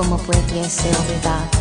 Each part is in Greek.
como puede ser olvidado.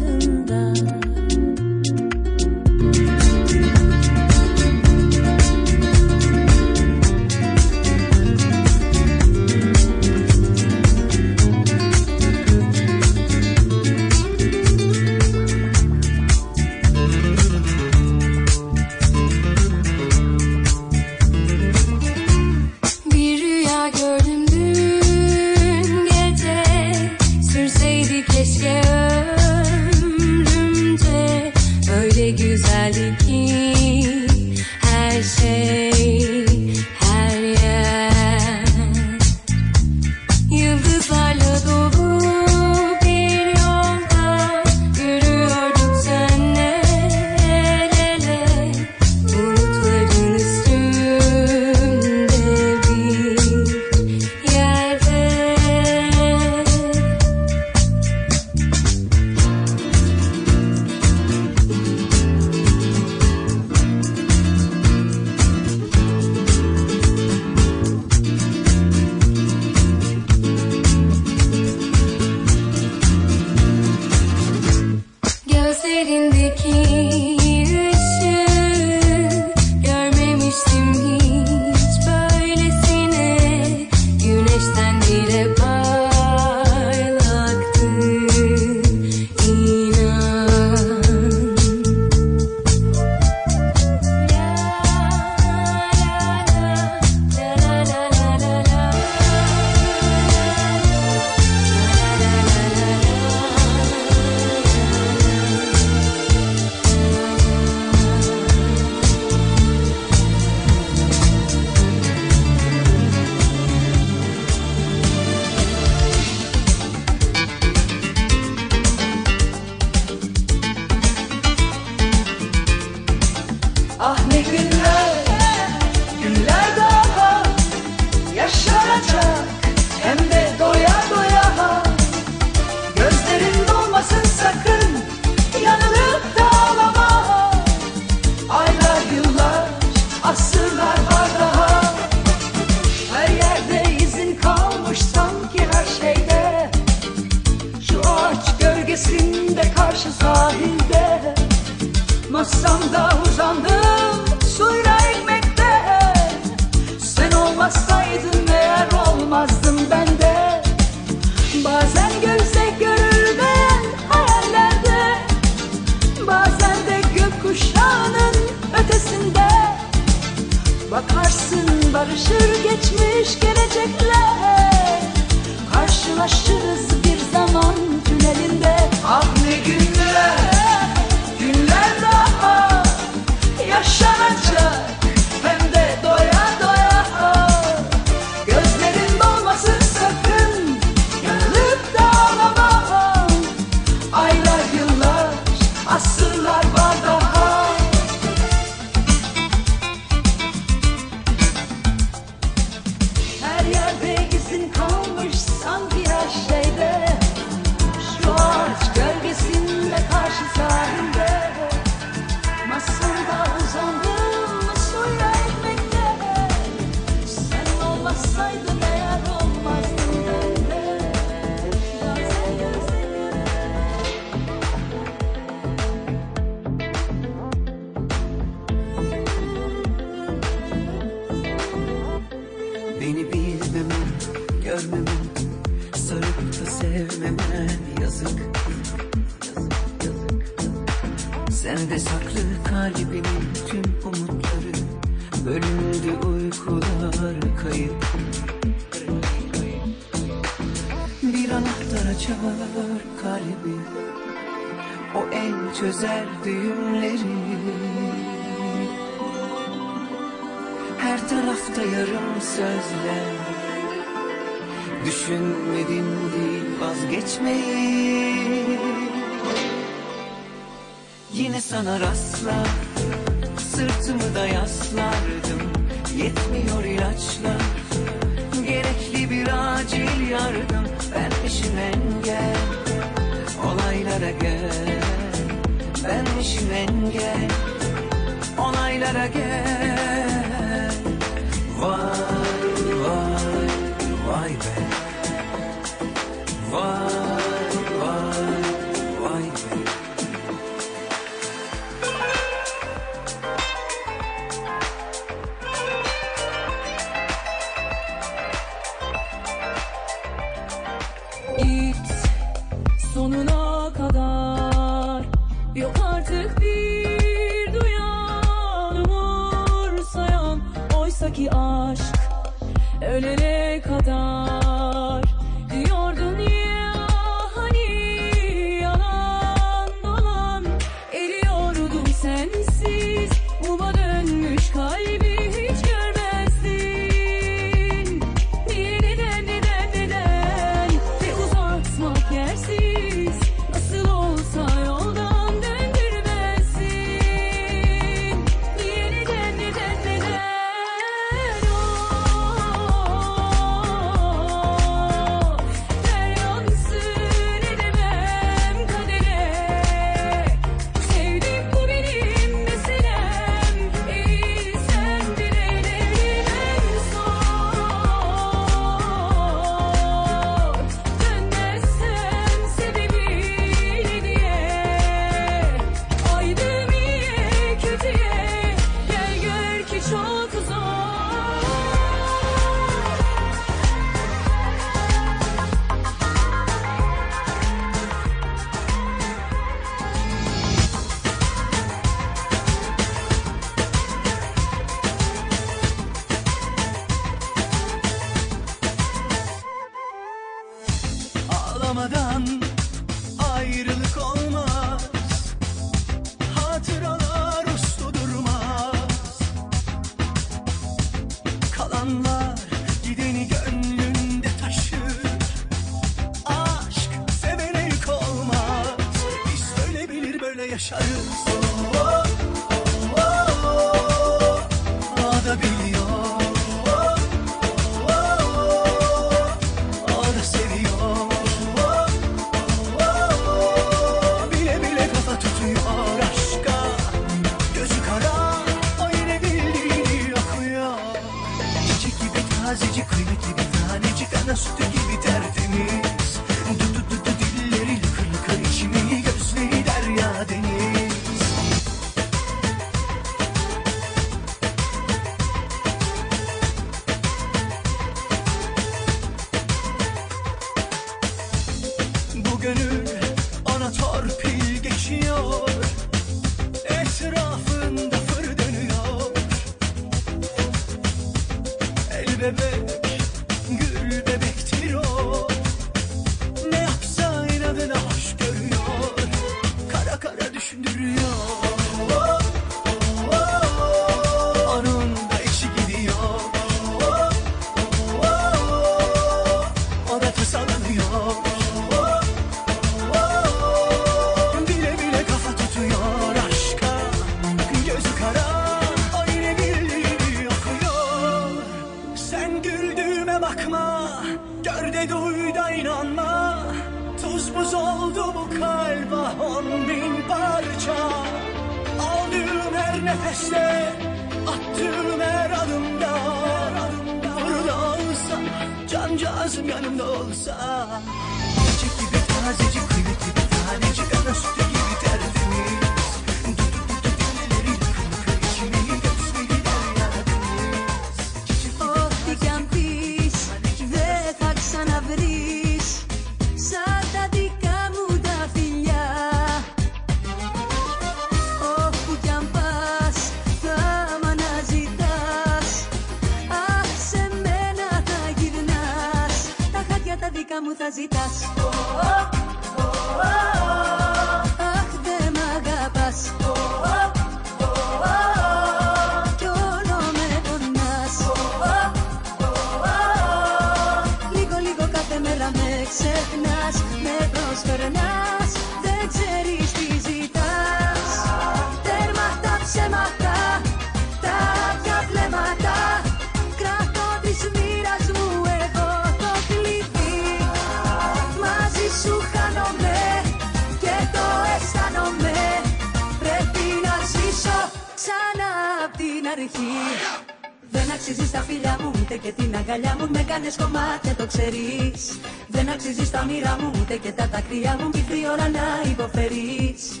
Ούτε και την αγκαλιά μου. Με κάνεις κομμάτια, το ξέρεις. Δεν αξίζεις τα μοίρα μου, ούτε και τα δάκρυα μου. Κι ήρθε η ώρα να υποφέρεις.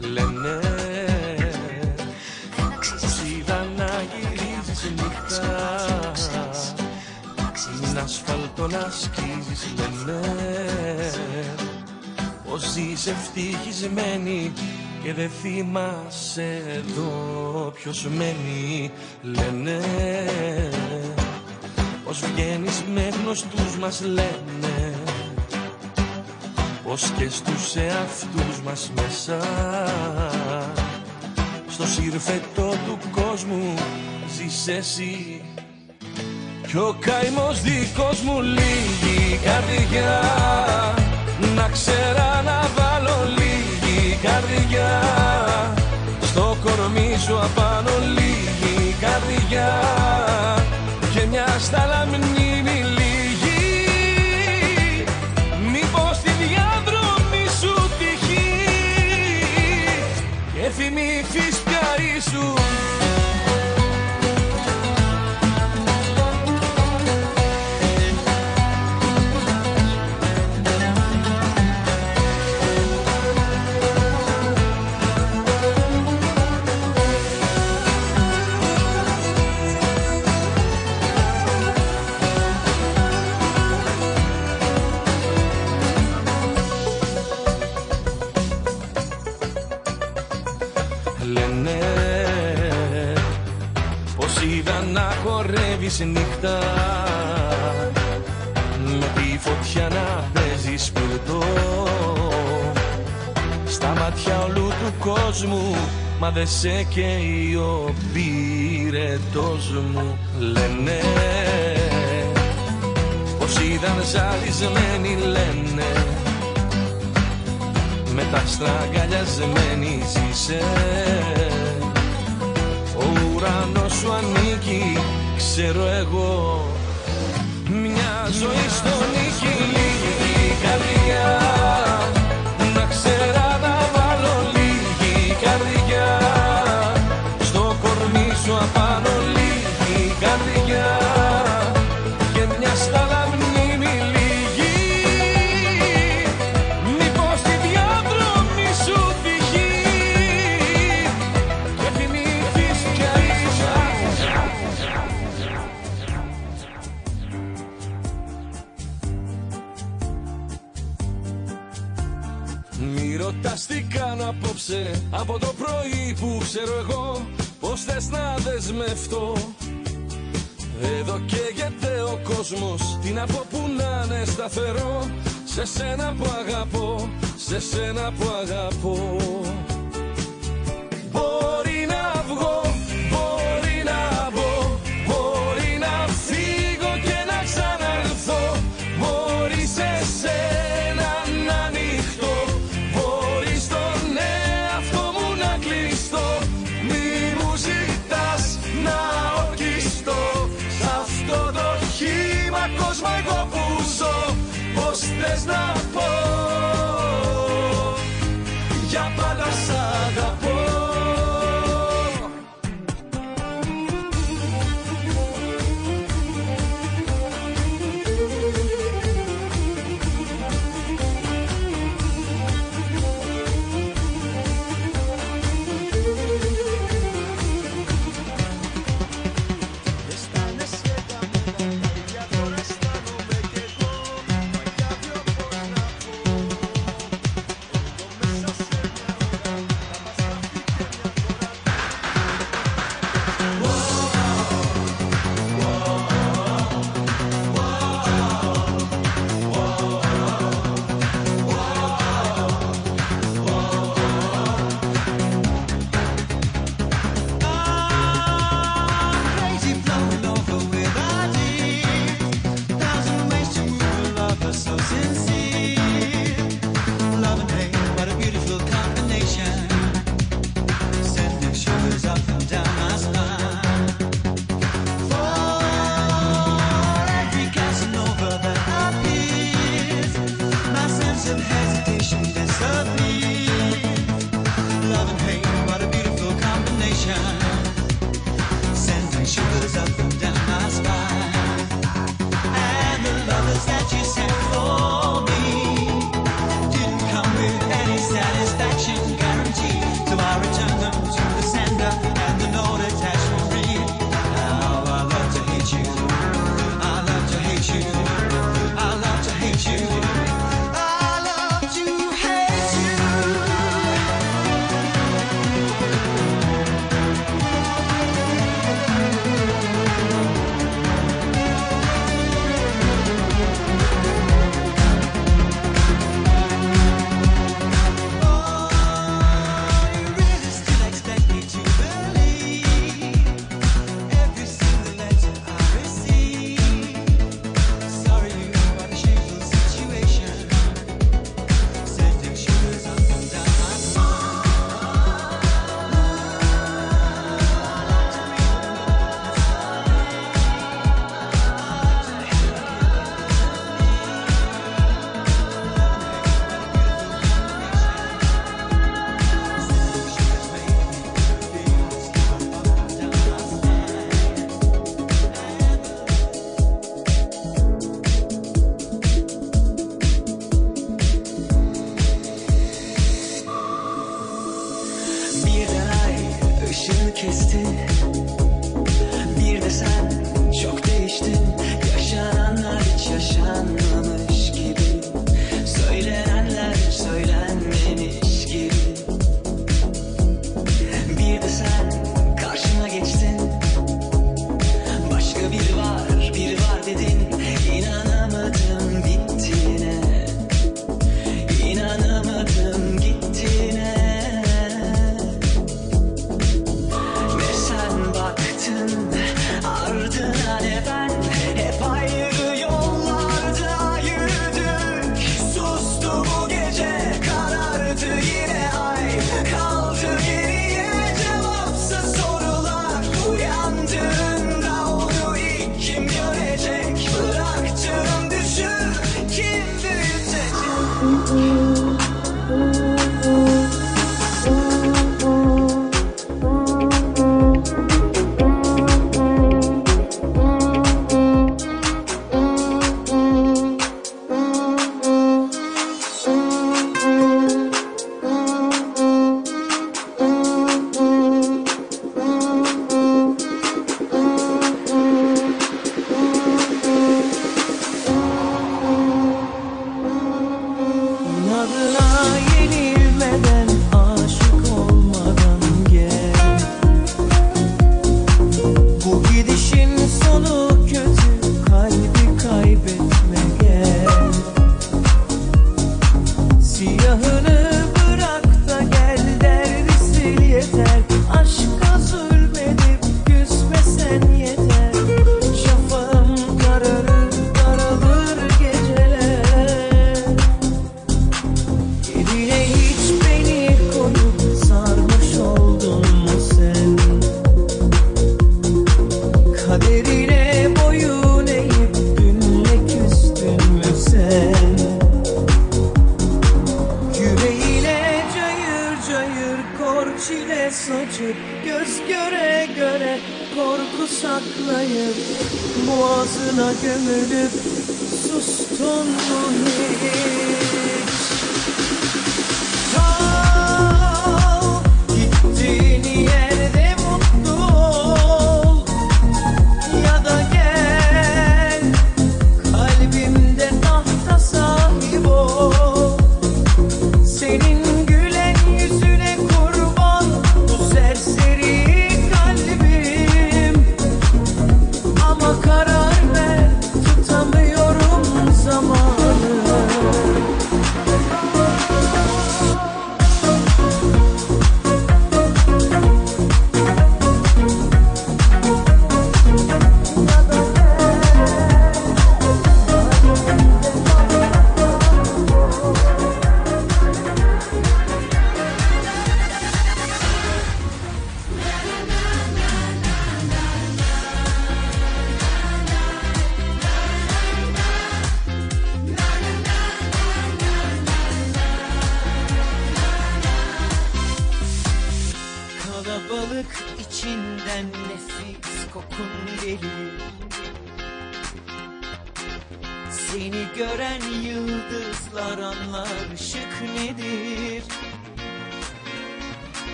Λένε πως είδα να γυρίζεις νύχτα Στην ασφαλτό να σκίζεις λένε πως ζεις ευτυχισμένη και δεν θυμάσαι εδώ ποιος μένει λένε. Πως βγαίνεις με γνωστούς μας λένε. Πως και στους εαυτούς μας μέσα. Στο σύρφετο του κόσμου ζεις εσύ. Κι ο καημός δικός μου λίγη καρδιά. Να ξέρα να βάλω λίγη καρδιά. Στο κορμί σου απάνω λίγη καρδιά. Και μια στάλα μνήμη λίγη Μήπως τη διάδρομη σου τυχεί. Και θυμηθείς πια ήσουν χορεύεις νύχτα. Με τη φωτιά να παίζεις σπιρτό Στα μάτια όλου του κόσμου Μα δεν σε καίει ο πυρετός μου Λένε. Πως είδαν ζαλισμένοι λένε. Με τα στραγγαλιασμένη ζήσε ξέρω εγώ. Μια ζωή στον Από το πρωί που ξέρω εγώ Πως θες να δεσμευτώ. Εδώ καίγεται ο κόσμος Τι να πω που να είναι σταθερό. Σε σένα που αγαπώ Σε σένα που αγαπώ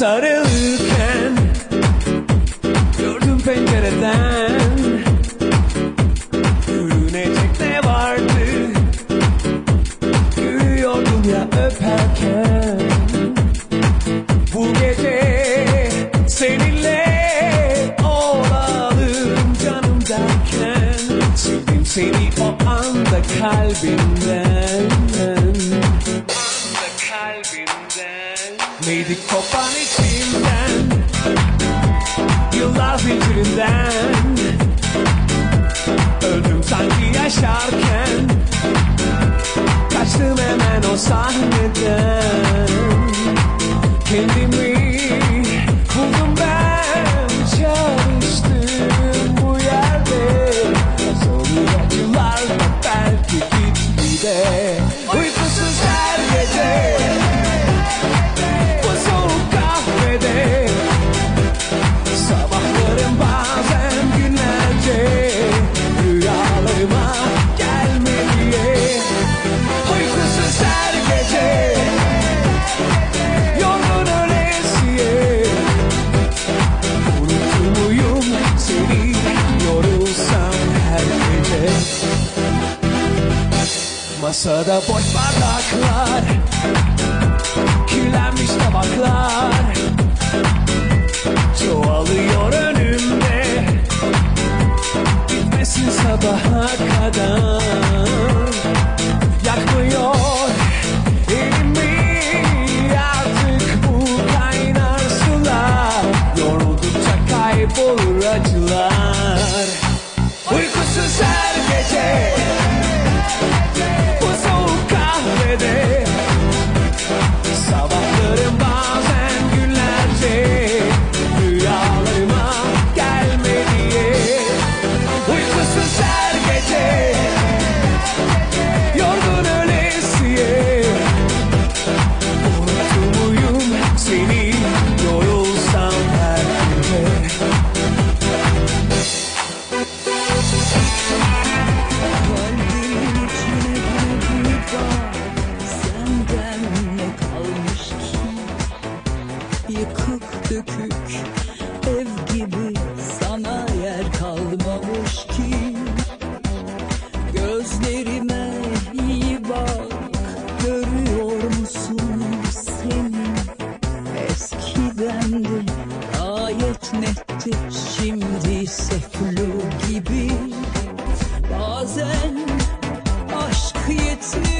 sợ sahnede. Sir, the boy. Bazen aşk yetmiyor